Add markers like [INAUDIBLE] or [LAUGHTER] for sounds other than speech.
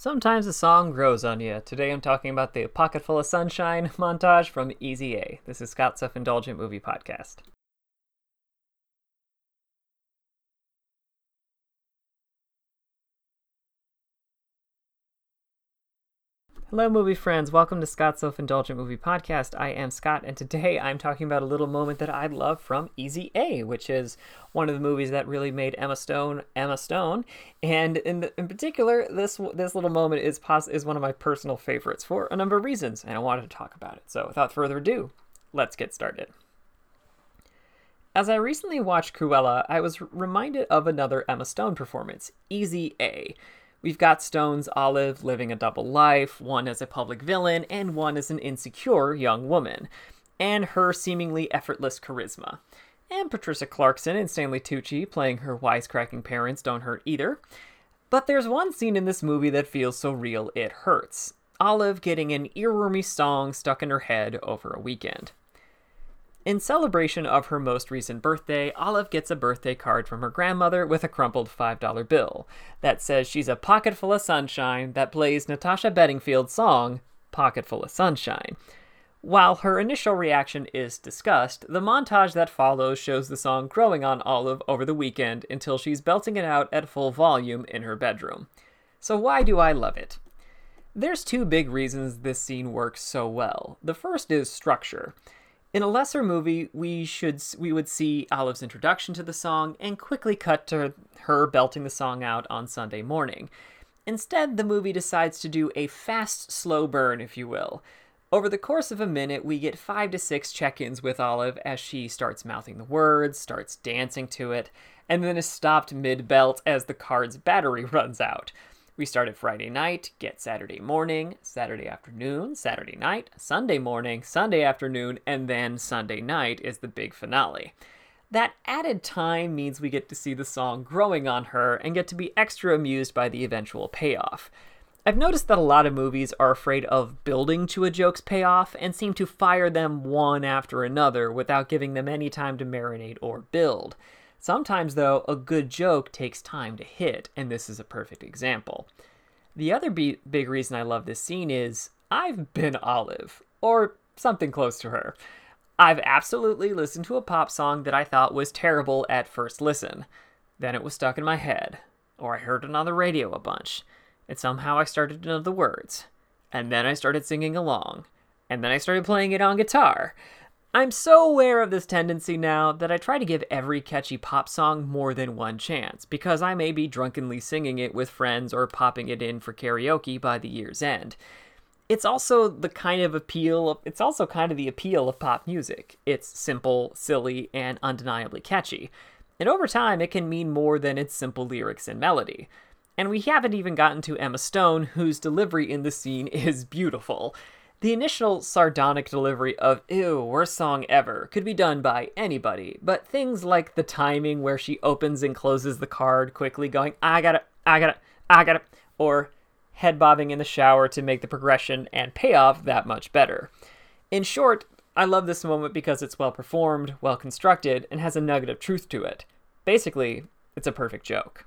Sometimes a song grows on you. Today I'm talking about the Pocket Full of Sunshine montage from Easy A. This is Scott's Self Indulgent Movie Podcast. Hello, movie friends. Welcome to Scott's Self Indulgent Movie Podcast. I am Scott, and today I'm talking about a little moment that I love from Easy A, which is one of the movies that really made Emma Stone Emma Stone. And in, the, in particular, this this little moment is pos- is one of my personal favorites for a number of reasons, and I wanted to talk about it. So, without further ado, let's get started. As I recently watched Cruella, I was reminded of another Emma Stone performance, Easy A. We've got Stone's Olive living a double life, one as a public villain and one as an insecure young woman, and her seemingly effortless charisma. And Patricia Clarkson and Stanley Tucci playing her wisecracking parents don't hurt either. But there's one scene in this movie that feels so real it hurts. Olive getting an earwormy song stuck in her head over a weekend. In celebration of her most recent birthday, Olive gets a birthday card from her grandmother with a crumpled $5 bill that says she's a pocket full of sunshine that plays Natasha Bedingfield's song, Pocket Full of Sunshine. While her initial reaction is disgust, the montage that follows shows the song growing on Olive over the weekend until she's belting it out at full volume in her bedroom. So, why do I love it? There's two big reasons this scene works so well. The first is structure. In a lesser movie, we should we would see Olive's introduction to the song and quickly cut to her belting the song out on Sunday morning. Instead, the movie decides to do a fast, slow burn, if you will. Over the course of a minute, we get five to six check ins with Olive as she starts mouthing the words, starts dancing to it, and then is stopped mid belt as the card's battery [LAUGHS] runs out. We start at Friday night, get Saturday morning, Saturday afternoon, Saturday night, Sunday morning, Sunday afternoon, and then Sunday night is the big finale. That added time means we get to see the song growing on her and get to be extra amused by the eventual payoff. I've noticed that a lot of movies are afraid of building to a joke's payoff and seem to fire them one after another without giving them any time to marinate or build. Sometimes, though, a good joke takes time to hit, and this is a perfect example. The other big reason I love this scene is I've been Olive, or something close to her. I've absolutely listened to a pop song that I thought was terrible at first listen. Then it was stuck in my head, or I heard it on the radio a bunch, and somehow I started to know the words. And then I started singing along, and then I started playing it on guitar. I'm so aware of this tendency now that I try to give every catchy pop song more than one chance, because I may be drunkenly singing it with friends or popping it in for karaoke by the year's end. It's also the kind of appeal of, it's also kind of the appeal of pop music. It's simple, silly, and undeniably catchy. And over time it can mean more than its simple lyrics and melody. And we haven't even gotten to Emma Stone, whose delivery in the scene [LAUGHS] is beautiful. The initial sardonic delivery of ew, worst song ever could be done by anybody, but things like the timing where she opens and closes the card quickly, going, I gotta, I gotta, I gotta, or head bobbing in the shower to make the progression and payoff that much better. In short, I love this moment because it's well performed, well constructed, and has a nugget of truth to it. Basically, it's a perfect joke.